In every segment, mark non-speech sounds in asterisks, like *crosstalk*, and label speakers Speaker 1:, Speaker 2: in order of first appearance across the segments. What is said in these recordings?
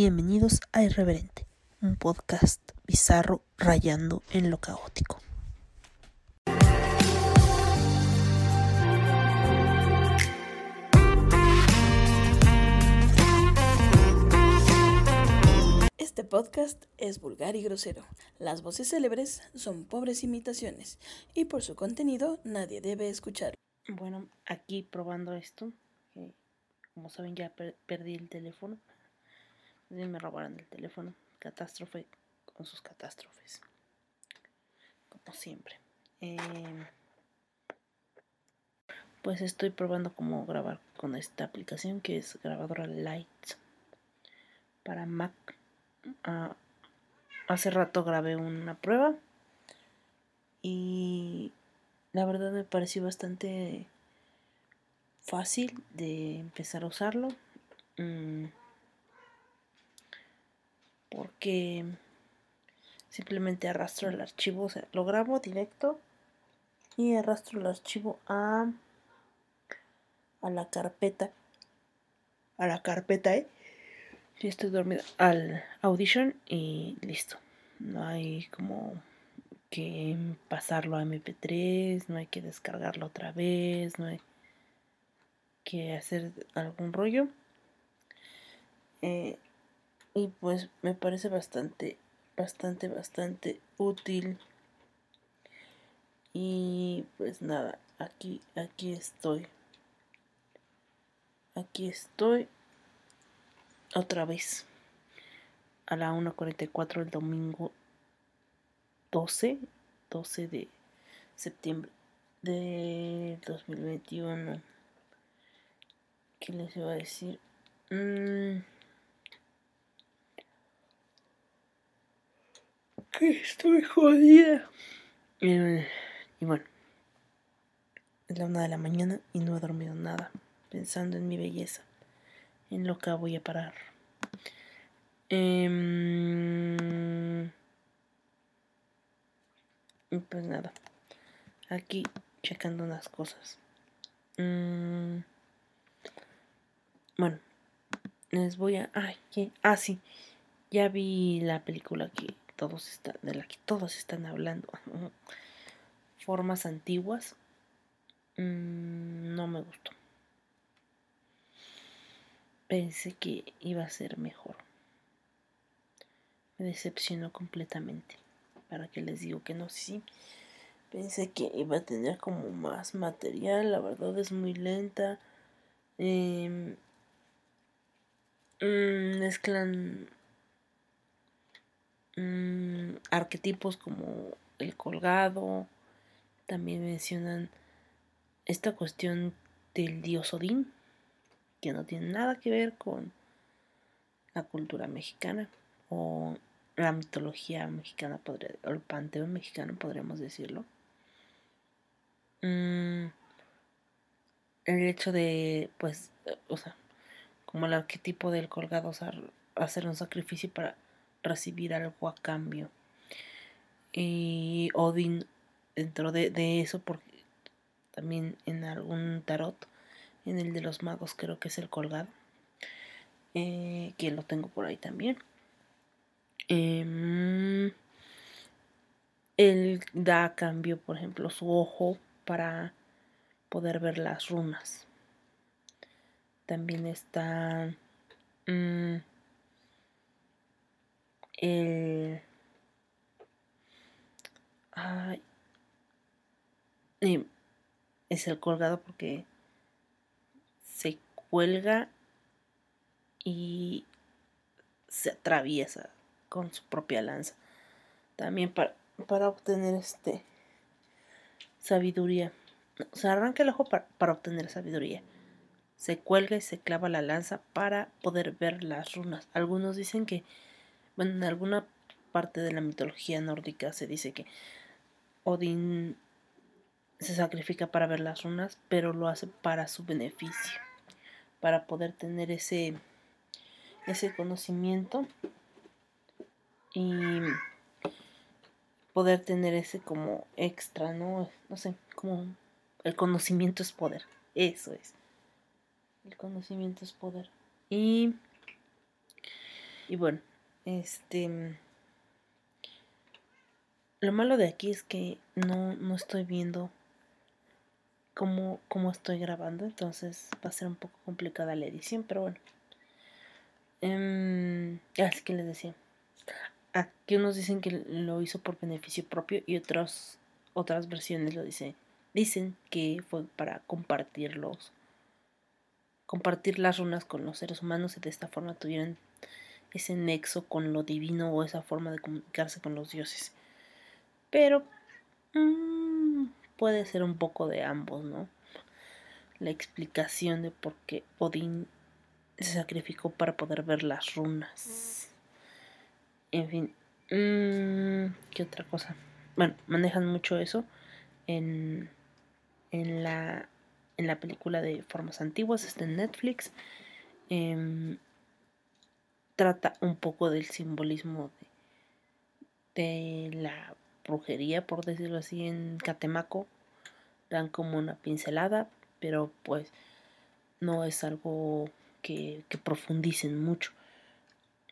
Speaker 1: Bienvenidos a Irreverente, un podcast bizarro rayando en lo caótico.
Speaker 2: Este podcast es vulgar y grosero. Las voces célebres son pobres imitaciones y por su contenido nadie debe escucharlo.
Speaker 1: Bueno, aquí probando esto, como saben ya perdí el teléfono. Me robaron el teléfono. Catástrofe con sus catástrofes. Como siempre. Em, pues estoy probando cómo grabar con esta aplicación que es grabadora Light para Mac. Ah, hace rato grabé una prueba y la verdad me pareció bastante fácil de empezar a usarlo. Mm, porque simplemente arrastro el archivo, o sea, lo grabo directo y arrastro el archivo a, a la carpeta, a la carpeta, ¿eh? Si estoy dormida, al Audition y listo. No hay como que pasarlo a MP3, no hay que descargarlo otra vez, no hay que hacer algún rollo. Eh, y pues me parece bastante, bastante, bastante útil. Y pues nada, aquí, aquí estoy. Aquí estoy otra vez a la 1.44 el domingo 12, 12 de septiembre de 2021. ¿Qué les iba a decir? Mm. Estoy jodida. y bueno, es la una de la mañana y no he dormido nada, pensando en mi belleza, en lo que voy a parar. Y pues nada, aquí checando unas cosas. Mm, bueno, les voy a... Ay, ¿qué? Ah, sí, ya vi la película que todos están, de la que todos están hablando. Formas antiguas. Mm, no me gustó. Pensé que iba a ser mejor. Me decepcionó completamente. Para que les digo que no, sí. Pensé que iba a tener como más material. La verdad es muy lenta. Eh, mezclan Mm, arquetipos como el colgado, también mencionan esta cuestión del dios Odín, que no tiene nada que ver con la cultura mexicana o la mitología mexicana, podría, o el panteón mexicano, podríamos decirlo. Mm, el hecho de, pues, o sea, como el arquetipo del colgado, hacer un sacrificio para recibir algo a cambio. Y Odin, dentro de, eso, porque también en algún tarot, en el de los magos creo que es el colgado, eh, que lo tengo por ahí también. Em, él da a cambio, por ejemplo, su ojo para poder ver las runas. También está... Mm, el... Ay, es el colgado porque se cuelga y se atraviesa con su propia lanza. También para, para obtener este sabiduría. se arranca el ojo para, para, obtener sabiduría. Se cuelga y se clava la lanza para poder ver las runas. Algunos dicen que bueno, en alguna parte de la mitología nórdica se dice que Odín se sacrifica para ver las runas, pero lo hace para su beneficio, para poder tener ese, ese conocimiento y poder tener ese como extra, ¿no? No sé, como el conocimiento es poder, eso es. El conocimiento es poder. Y Y bueno, este... Lo malo de aquí es que no, no estoy viendo cómo, cómo estoy grabando, entonces va a ser un poco complicada la edición, pero bueno. Um, así que les decía. Aquí unos dicen que lo hizo por beneficio propio y otros, otras versiones lo dicen. Dicen que fue para compartirlos. Compartir las runas con los seres humanos y de esta forma tuvieran ese nexo con lo divino o esa forma de comunicarse con los dioses. Pero mmm, puede ser un poco de ambos, ¿no? La explicación de por qué Odín se sacrificó para poder ver las runas. En fin, mmm, ¿qué otra cosa? Bueno, manejan mucho eso en, en, la, en la película de Formas Antiguas, está en Netflix. Eh, trata un poco del simbolismo de, la brujería, por decirlo así, en Catemaco. Dan como una pincelada, pero pues no es algo que, profundicen mucho.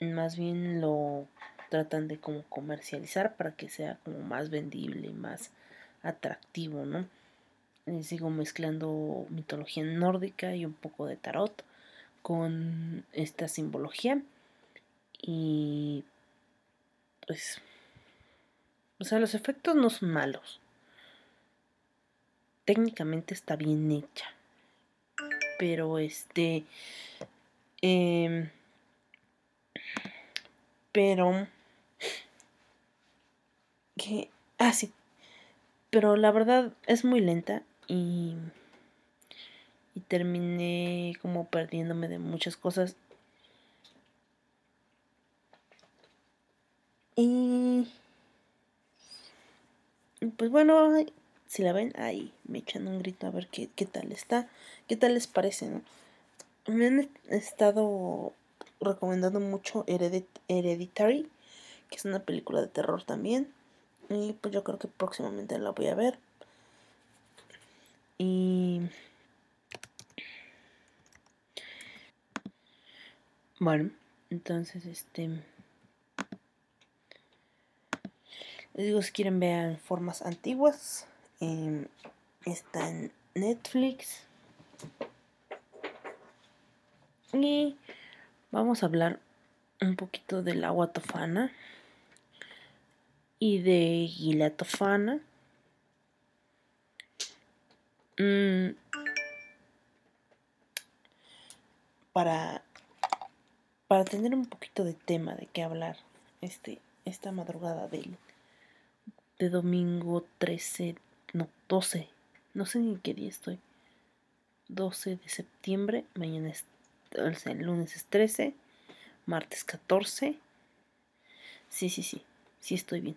Speaker 1: Más bien lo tratan de como comercializar para que sea como más vendible, más atractivo, ¿no? Y sigo mezclando mitología nórdica y un poco de tarot con esta simbología y pues o sea, los efectos no son malos. Técnicamente está bien hecha. Pero este... Eh, pero... Que... Ah, sí. Pero la verdad es muy lenta y... Y terminé como perdiéndome de muchas cosas. Y pues bueno, si la ven, ahí me echan un grito a ver qué, qué tal está, qué tal les parece. Me han estado recomendando mucho Hereditary, que es una película de terror también. Y pues yo creo que próximamente la voy a ver. Y... Bueno, entonces este... Les digo, si quieren ver formas antiguas, em, está en Netflix. Y vamos a hablar un poquito del agua tofana y de Gila tofana. Mm, para, para tener un poquito de tema de qué hablar este, esta madrugada del de domingo 13, no, 12, no sé ni qué día estoy. 12 de septiembre, mañana es, el lunes es 13, martes 14. Sí, sí, sí, sí estoy bien.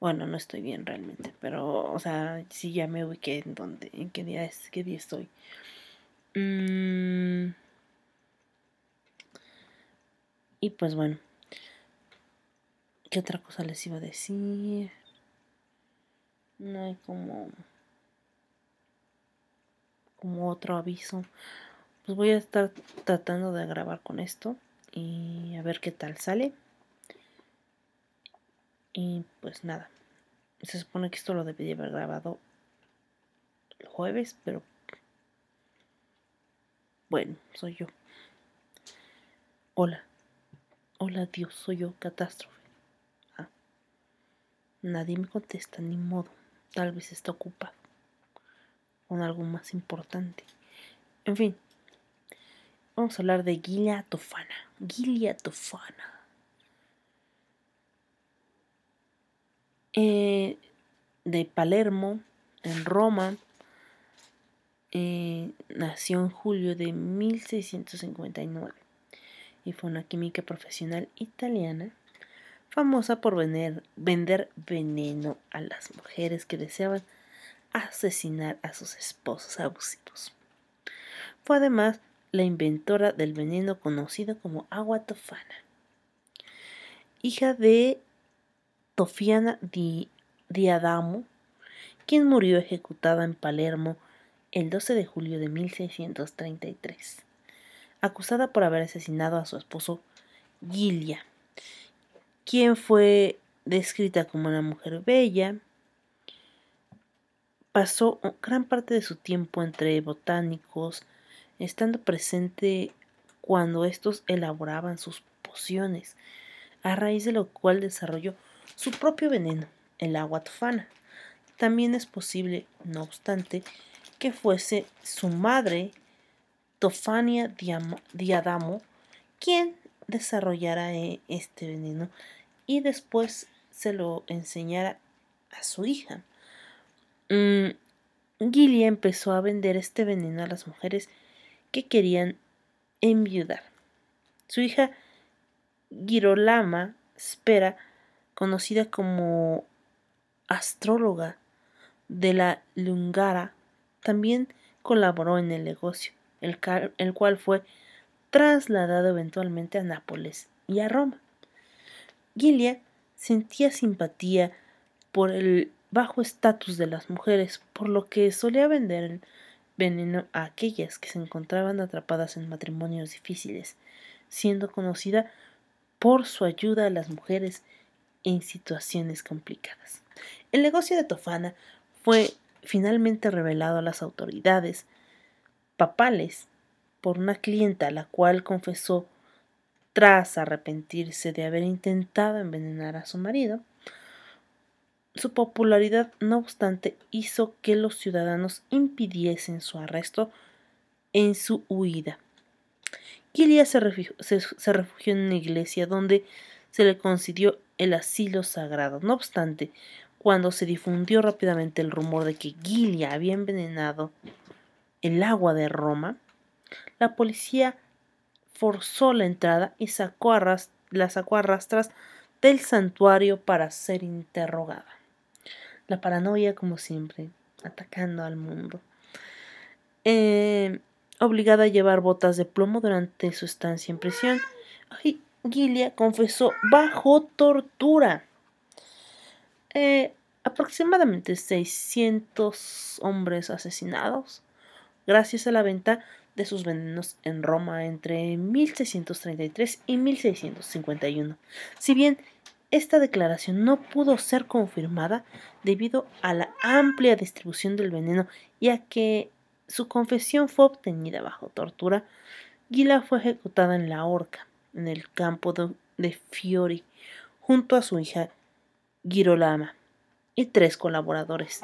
Speaker 1: Bueno, no estoy bien realmente, pero, o sea, sí ya me ubiqué en dónde, en qué día es, qué día estoy. Mm. Y pues bueno. ¿Qué otra cosa les iba a decir? No hay como como otro aviso. Pues voy a estar tratando de grabar con esto y a ver qué tal sale. Y pues nada. Se supone que esto lo debería haber grabado el jueves, pero bueno, soy yo. Hola. Hola Dios, soy yo, catástrofe. Nadie me contesta, ni modo. Tal vez está ocupado con algo más importante. En fin, vamos a hablar de Gilia Tofana. Gilia Tofana. Eh, de Palermo, en Roma. Eh, nació en julio de 1659 y fue una química profesional italiana famosa por vender, veneno a las mujeres que deseaban asesinar a sus esposos abusivos. Fue además la inventora del veneno conocido como agua tofana. Hija de Tofiana di, di Adamo, quien murió ejecutada en Palermo el 12 de julio de 1633. acusada por haber asesinado a su esposo Gilia, quien fue descrita como una mujer bella. Pasó gran parte de su tiempo entre botánicos, estando presente cuando estos elaboraban sus pociones, a raíz de lo cual desarrolló su propio veneno, el agua tofana. También es posible, no obstante, que fuese su madre, Tofania Diadamo, quien desarrollara eh, este veneno y después se lo enseñara a su hija. Mm, empezó a vender este veneno a las mujeres que querían enviudar. Su hija Girolama Spera, conocida como astróloga de la Lungara, también colaboró en el negocio, el cual fue trasladado eventualmente a Nápoles y a Roma. Gilia sentía simpatía por el bajo estatus de las mujeres, por lo que solía vender el veneno a aquellas que se encontraban atrapadas en matrimonios difíciles, siendo conocida por su ayuda a las mujeres en situaciones complicadas. El negocio de Tofana fue finalmente revelado a las autoridades papales por una clienta la cual confesó tras arrepentirse de haber intentado envenenar a su marido. Su popularidad, no obstante, hizo que los ciudadanos impidiesen su arresto en su huida. Refugió, se refugió en una iglesia donde se le concedió el asilo sagrado. No obstante, cuando se difundió rápidamente el rumor de que Gilia había envenenado el agua de Roma, la policía forzó la entrada y sacó la sacó a rastras del santuario para ser interrogada. La paranoia, como siempre, atacando al mundo. Eh, obligada a llevar botas de plomo durante su estancia en prisión, Gilia confesó bajo tortura. Eh, aproximadamente 600 hombres asesinados gracias a la venta de sus venenos en Roma entre 1633 y 1651. Si bien esta declaración no pudo ser confirmada debido a la amplia distribución del veneno y a que su confesión fue obtenida bajo tortura, Gila fue ejecutada en la horca, en el campo de, Fiori, junto a su hija Girolama y tres colaboradores,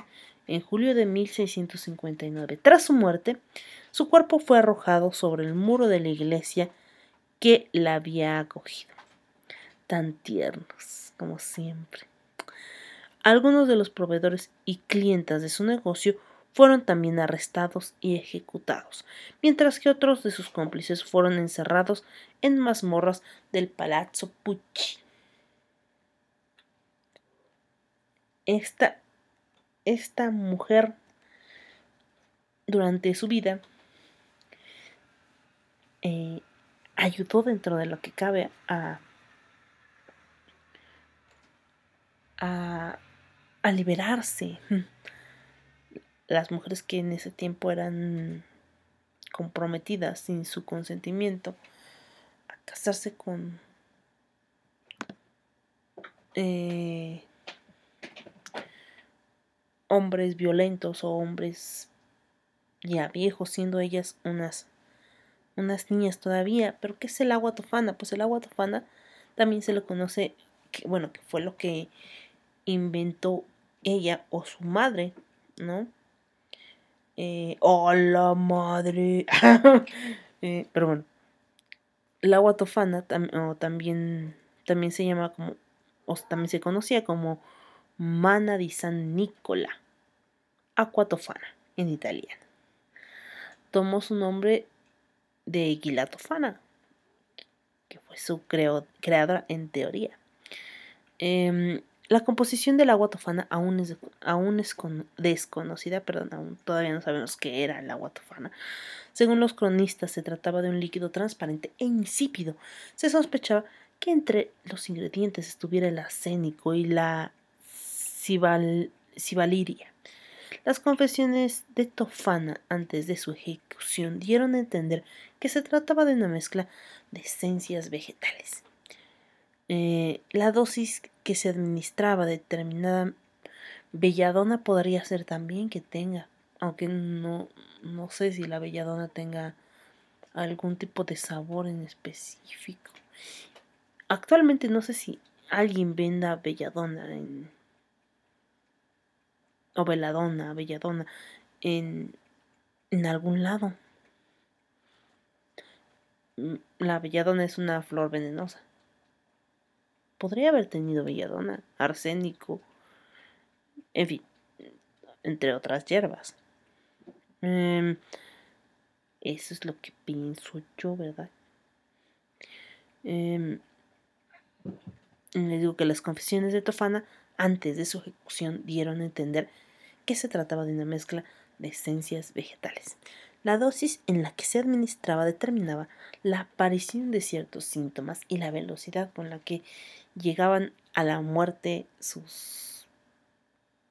Speaker 1: en julio de 1659. Tras su muerte, su cuerpo fue arrojado sobre el muro de la iglesia que la había acogido. Tan tiernos como siempre. Algunos de los proveedores y clientes de su negocio fueron también arrestados y ejecutados, mientras que otros de sus cómplices fueron encerrados en mazmorras del Palazzo Pucci. Esta, esta mujer durante su vida eh, ayudó dentro de lo que cabe a, a, liberarse. *laughs* Las mujeres que en ese tiempo eran comprometidas sin su consentimiento a casarse con eh, hombres violentos o hombres ya viejos, siendo ellas unas unas niñas todavía. ¿Pero qué es el agua tofana? Pues el agua tofana también se lo conoce, que, bueno, que fue lo que inventó ella o su madre, ¿no? Eh, ¡Hola, madre! *laughs* Eh, pero bueno, el agua tofana también, también se llama como, o también se conocía como Mana di San Nicola, agua tofana en italiano. Tomó su nombre de Gilatofana, que fue su creadora en teoría. Em, la composición del agua tofana aún es, aún es desconocida, perdón, aún todavía no sabemos qué era el agua tofana. Según los cronistas, se trataba de un líquido transparente e insípido. Se sospechaba que entre los ingredientes estuviera el acénico y la cibaliria. Las confesiones de Tofana antes de su ejecución dieron a entender que se trataba de una mezcla de esencias vegetales. Eh, la dosis que se administraba determinada belladona podría ser también que tenga, aunque no, no sé si la belladona tenga algún tipo de sabor en específico. Actualmente no sé si alguien venda belladona en o veladona, belladona en, en algún lado. Mm, la belladona es una flor venenosa. Podría haber tenido belladona, arsénico, en fin, entre otras hierbas. Em, eso es lo que pienso yo, ¿verdad? Eh, le digo que las confesiones de Tofana antes de su ejecución dieron a entender que se trataba de una mezcla de esencias vegetales. La dosis en la que se administraba determinaba la aparición de ciertos síntomas y la velocidad con la que llegaban a la muerte sus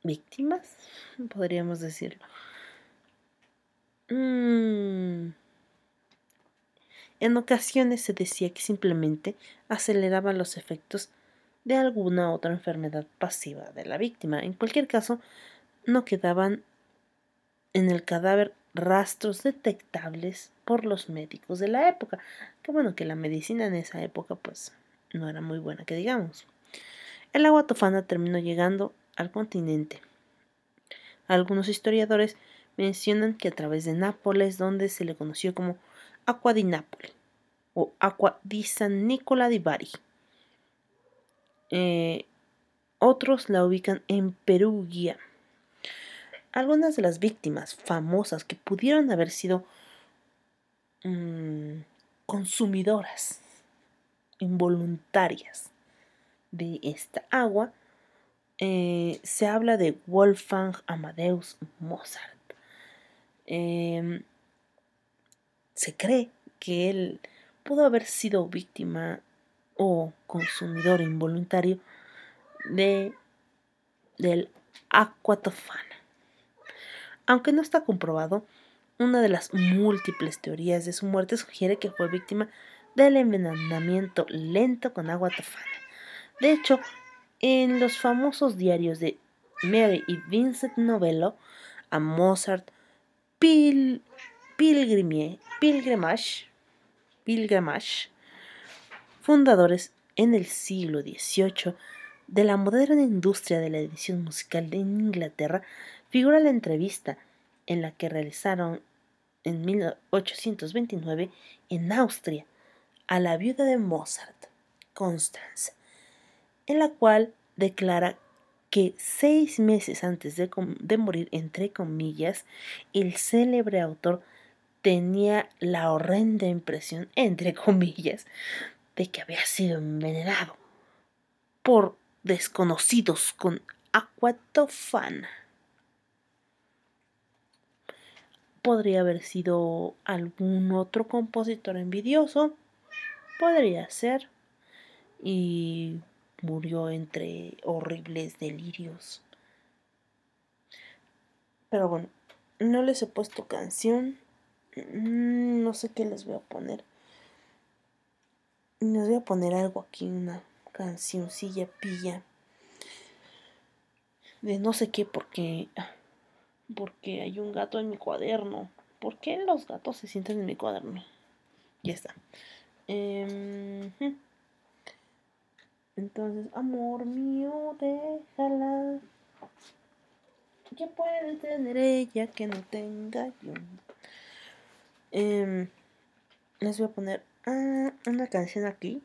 Speaker 1: víctimas, podríamos decirlo. Mm. En ocasiones se decía que simplemente aceleraba los efectos de alguna otra enfermedad pasiva de la víctima. En cualquier caso, no quedaban en el cadáver rastros detectables por los médicos de la época. Que bueno que la medicina en esa época pues no era muy buena, que digamos. El agua tofana terminó llegando al continente. Algunos historiadores mencionan que a través de Nápoles, donde se le conoció como Aqua di Napoli o Aqua di San Nicola di Bari. Eh, otros la ubican en Perugia. Algunas de las víctimas famosas que pudieron haber sido mm, consumidoras involuntarias de esta agua, eh, se habla de Wolfgang Amadeus Mozart. Em, se cree que él pudo haber sido víctima o consumidor involuntario de del aquatofana. Aunque no está comprobado, una de las múltiples teorías de su muerte sugiere que fue víctima del envenenamiento lento con agua tofana. De hecho, en los famosos diarios de Mary y Vincent Novello, a Mozart Pil, Pilgrimage, Pilgrimage, fundadores en el siglo XVIII de la moderna industria de la edición musical de Inglaterra, figura la entrevista en la que realizaron en 1829 en Austria a la viuda de Mozart, Constance, en la cual declara que seis meses antes de, de, morir, entre comillas, el célebre autor tenía la horrenda impresión, entre comillas, de que había sido envenenado por desconocidos con aquatofana. Podría haber sido algún otro compositor envidioso, podría ser, y murió entre horribles delirios. Pero bueno, no les he puesto canción, mm, no sé qué les voy a poner. Les voy a poner algo aquí, una cancioncilla pilla de no sé qué porque porque hay un gato en mi cuaderno. ¿Por qué los gatos se sienten en mi cuaderno? Ya está. Em, entonces, amor mío, déjala. ¿Qué puede tener ella que no tenga yo? Em, les voy a poner ah, una canción aquí.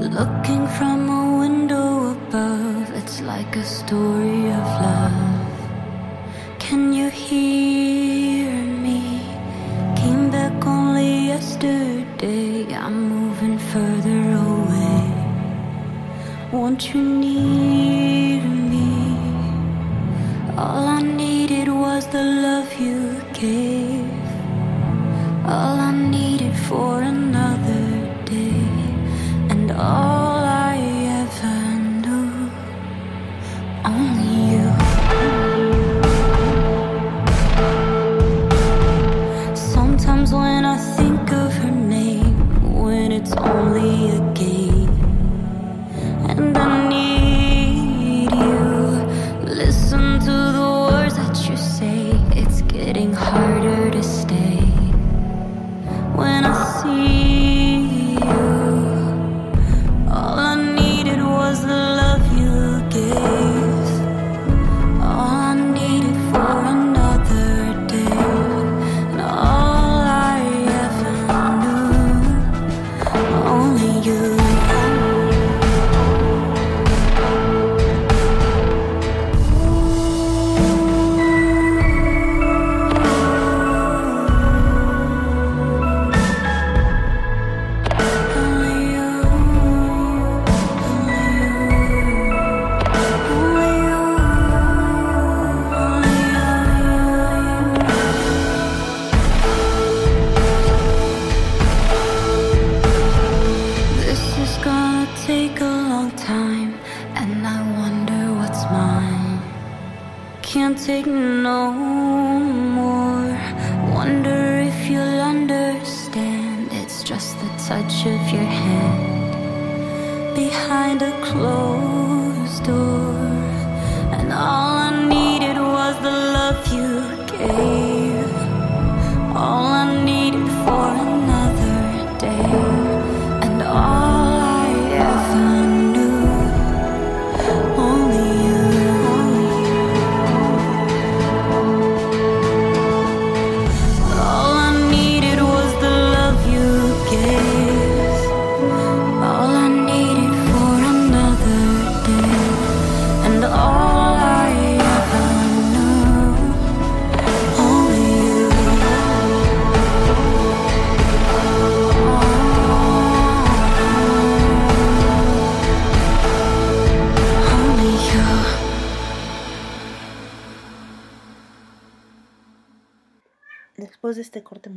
Speaker 1: Looking from it's like a story of love. Can you hear me? Came back only yesterday. I'm moving further away. Won't you near me? All I needed was the love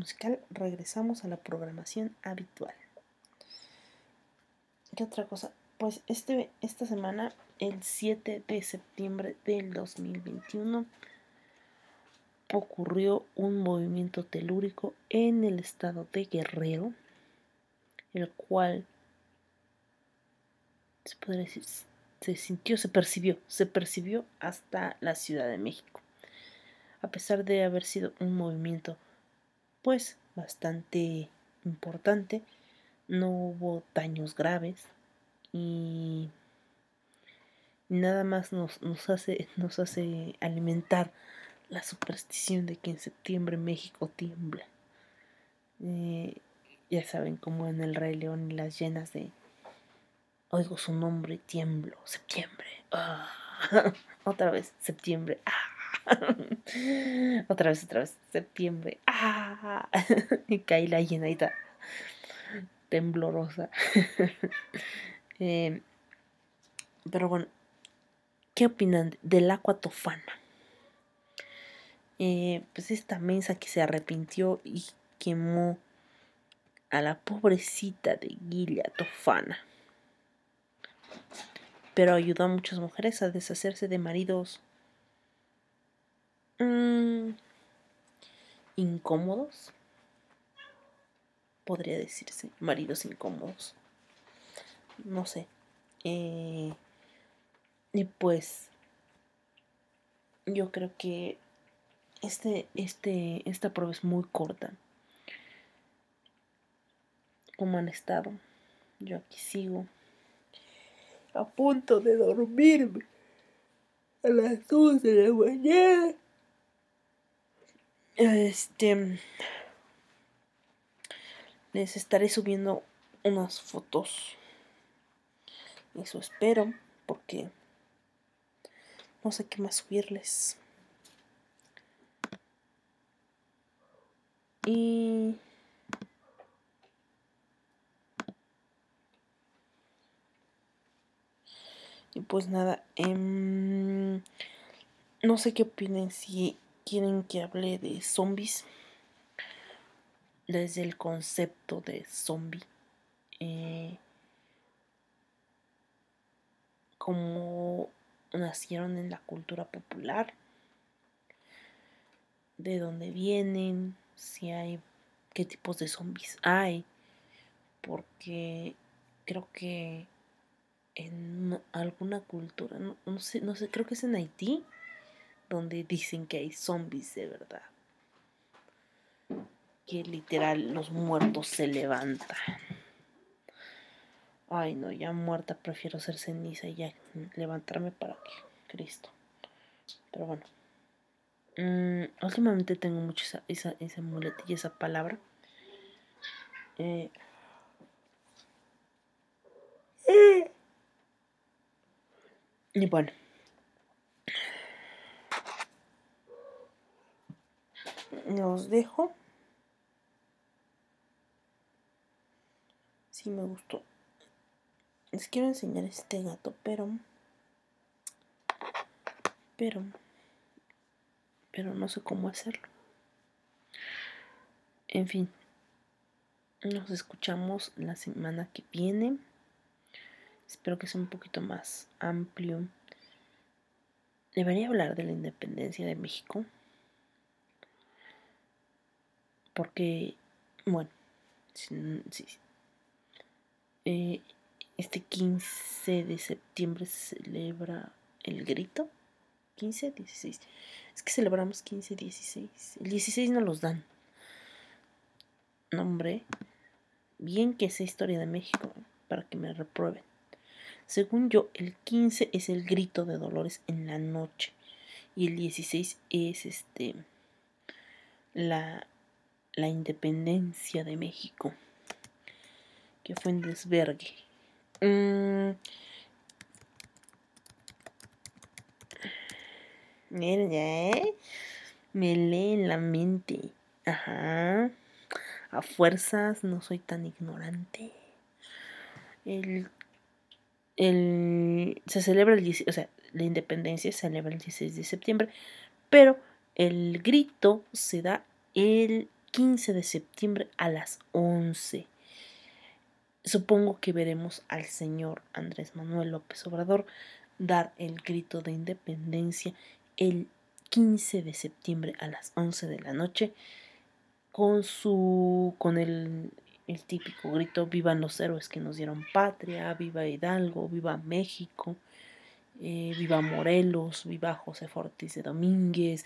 Speaker 1: musical, regresamos a la programación habitual. ¿Qué otra cosa? Pues este, esta semana, el 7 de septiembre del 2021, ocurrió un movimiento telúrico en el estado de Guerrero, el cual se podría decir, se sintió, se percibió, se percibió hasta la Ciudad de México a pesar de haber sido un movimiento pues bastante importante, no hubo daños graves y nada más nos, nos, hace, *laughs* nos hace alimentar la superstición de que en septiembre México tiembla. Eh, ya saben, como en el Rey León y las llenas de oigo su nombre, tiemblo, septiembre. ah, *laughs* otra vez, septiembre. ah. *laughs* otra vez, otra vez, septiembre. ¡Ah! *laughs* y caí la llenadita temblorosa. *laughs* Eh, pero bueno, ¿qué opinan del agua tofana? Eh, pues esta mesa que se arrepintió y quemó a la pobrecita de Guilla Tofana. Pero ayudó a muchas mujeres a deshacerse de maridos mm, incómodos. Podría decirse, maridos incómodos. No sé. Eh, y pues yo creo que este, este, esta prueba es muy corta. ¿Cómo han estado? Yo aquí sigo. A punto de dormirme. A las 2 de la mañana. Este. Les estaré subiendo unas fotos. Eso espero. Porque no sé qué más subirles. Y y pues nada, em, no sé qué opinen si quieren que hable de zombies desde el concepto de zombie. eh, como nacieron en la cultura popular, de dónde vienen, si hay, qué tipos de zombies hay, porque creo que en alguna cultura, no sé, no sé, creo que es en Haití, donde dicen que hay zombies de verdad. Que literal los muertos se levantan. Ay, no, ya muerta prefiero ser ceniza y ya levantarme para que Cristo. Pero bueno. Mm, últimamente tengo mucho esa, esa, esa muletilla, esa palabra. Eh, y bueno. Los dejo. Sí me gustó. Les quiero enseñar este gato, pero... Pero... Pero no sé cómo hacerlo. En fin. Nos escuchamos la semana que viene. Espero que sea un poquito más amplio. Debería hablar de la independencia de México. Porque, bueno, si, si- eh, este 15 de septiembre se celebra el grito. 15, 16. Es que celebramos 15, 16. El 16 no los dan. No, hombre. Bien que sea historia de México para que me reprueben. Según yo, el 15 es el grito de Dolores en la noche. Y el 16 es este la, la independencia de México. Que fue en desvergue. Mm. Miren, ¿eh? Me lee la mente. Ajá. A fuerzas no soy tan ignorante. El, el, se celebra el 16, o sea, la independencia se celebra el 16 de septiembre, pero el grito se da el 15 de septiembre a las 11. Supongo que veremos al señor Andrés Manuel López Obrador dar el grito de independencia el 15 de septiembre a las 11 de la noche con su con el, el típico grito vivan los héroes que nos dieron patria, viva Hidalgo, viva México, eh, viva Morelos, viva José Ortiz de Domínguez,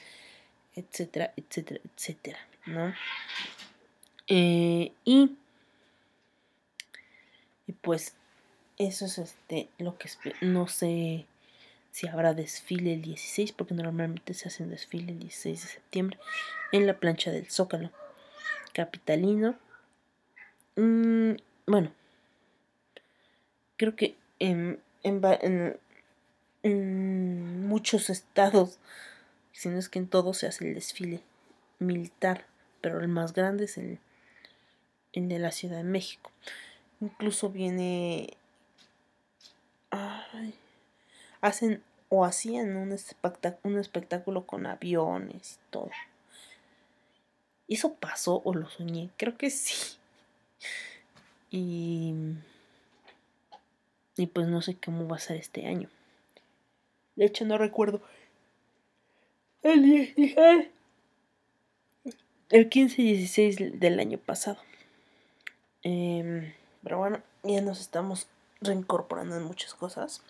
Speaker 1: etcétera, etcétera, etcétera, ¿no? Eh, y y pues eso es este lo que no sé si habrá desfile el 16 porque normalmente se hace un desfile el 16 de septiembre en la plancha del Zócalo capitalino. Mm, bueno, creo que en, en en- en muchos estados, si no es que en todos se hace el desfile militar, pero el más grande es el, el de la Ciudad de México. Incluso viene... ay, hacen o hacían un espectáculo, con aviones y todo. ¿Y eso pasó o lo soñé? Creo que sí. Y... Y pues no sé cómo va a ser este año. De hecho, no recuerdo. El 16. El 15 y 16 del año pasado. Em, pero bueno, ya nos estamos reincorporando en muchas cosas.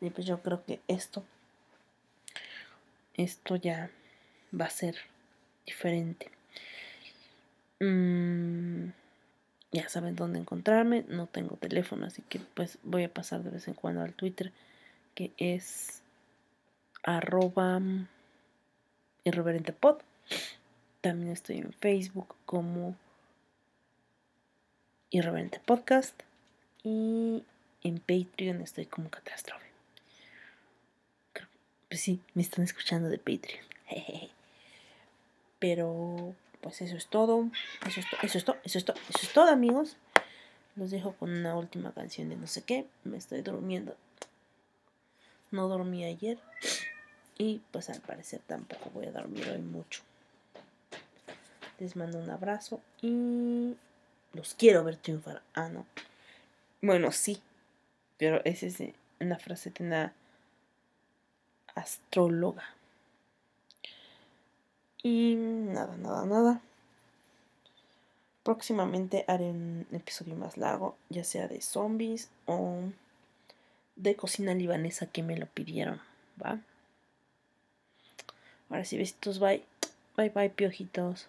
Speaker 1: Y pues yo creo que esto. Esto ya va a ser diferente. Mm, ya saben dónde encontrarme. No tengo teléfono, así que pues voy a pasar de vez en cuando al Twitter, que es arroba irreverentepod. También estoy en Facebook como Irreverente Podcast y en Patreon estoy como Catástrofe. Pues sí, me están escuchando de Patreon. *laughs* Pero pues eso es todo. Eso es, to- eso es todo. Eso es todo. Eso es todo, amigos. Los dejo con una última canción de no sé qué. Me estoy durmiendo. No dormí ayer. Y pues al parecer tampoco voy a dormir hoy mucho. Les mando un abrazo y los quiero ver triunfar. Ah, no. Bueno, sí. Pero esa es una frase de una astróloga. Y nada, nada, nada. Próximamente haré un episodio más largo, ya sea de zombies o de cocina libanesa que me lo pidieron, ¿va? Ahora sí, besitos, bye. Bye, bye, piojitos.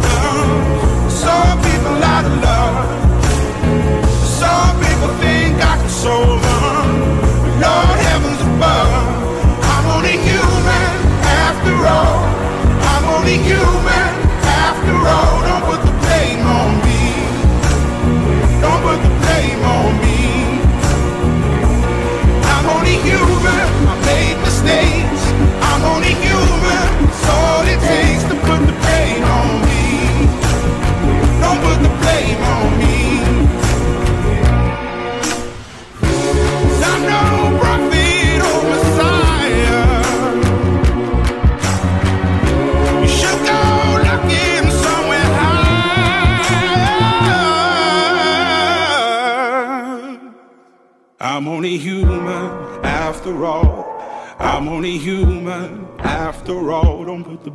Speaker 3: Solve them. Lord heavens above. I'm only human after all. I'm only human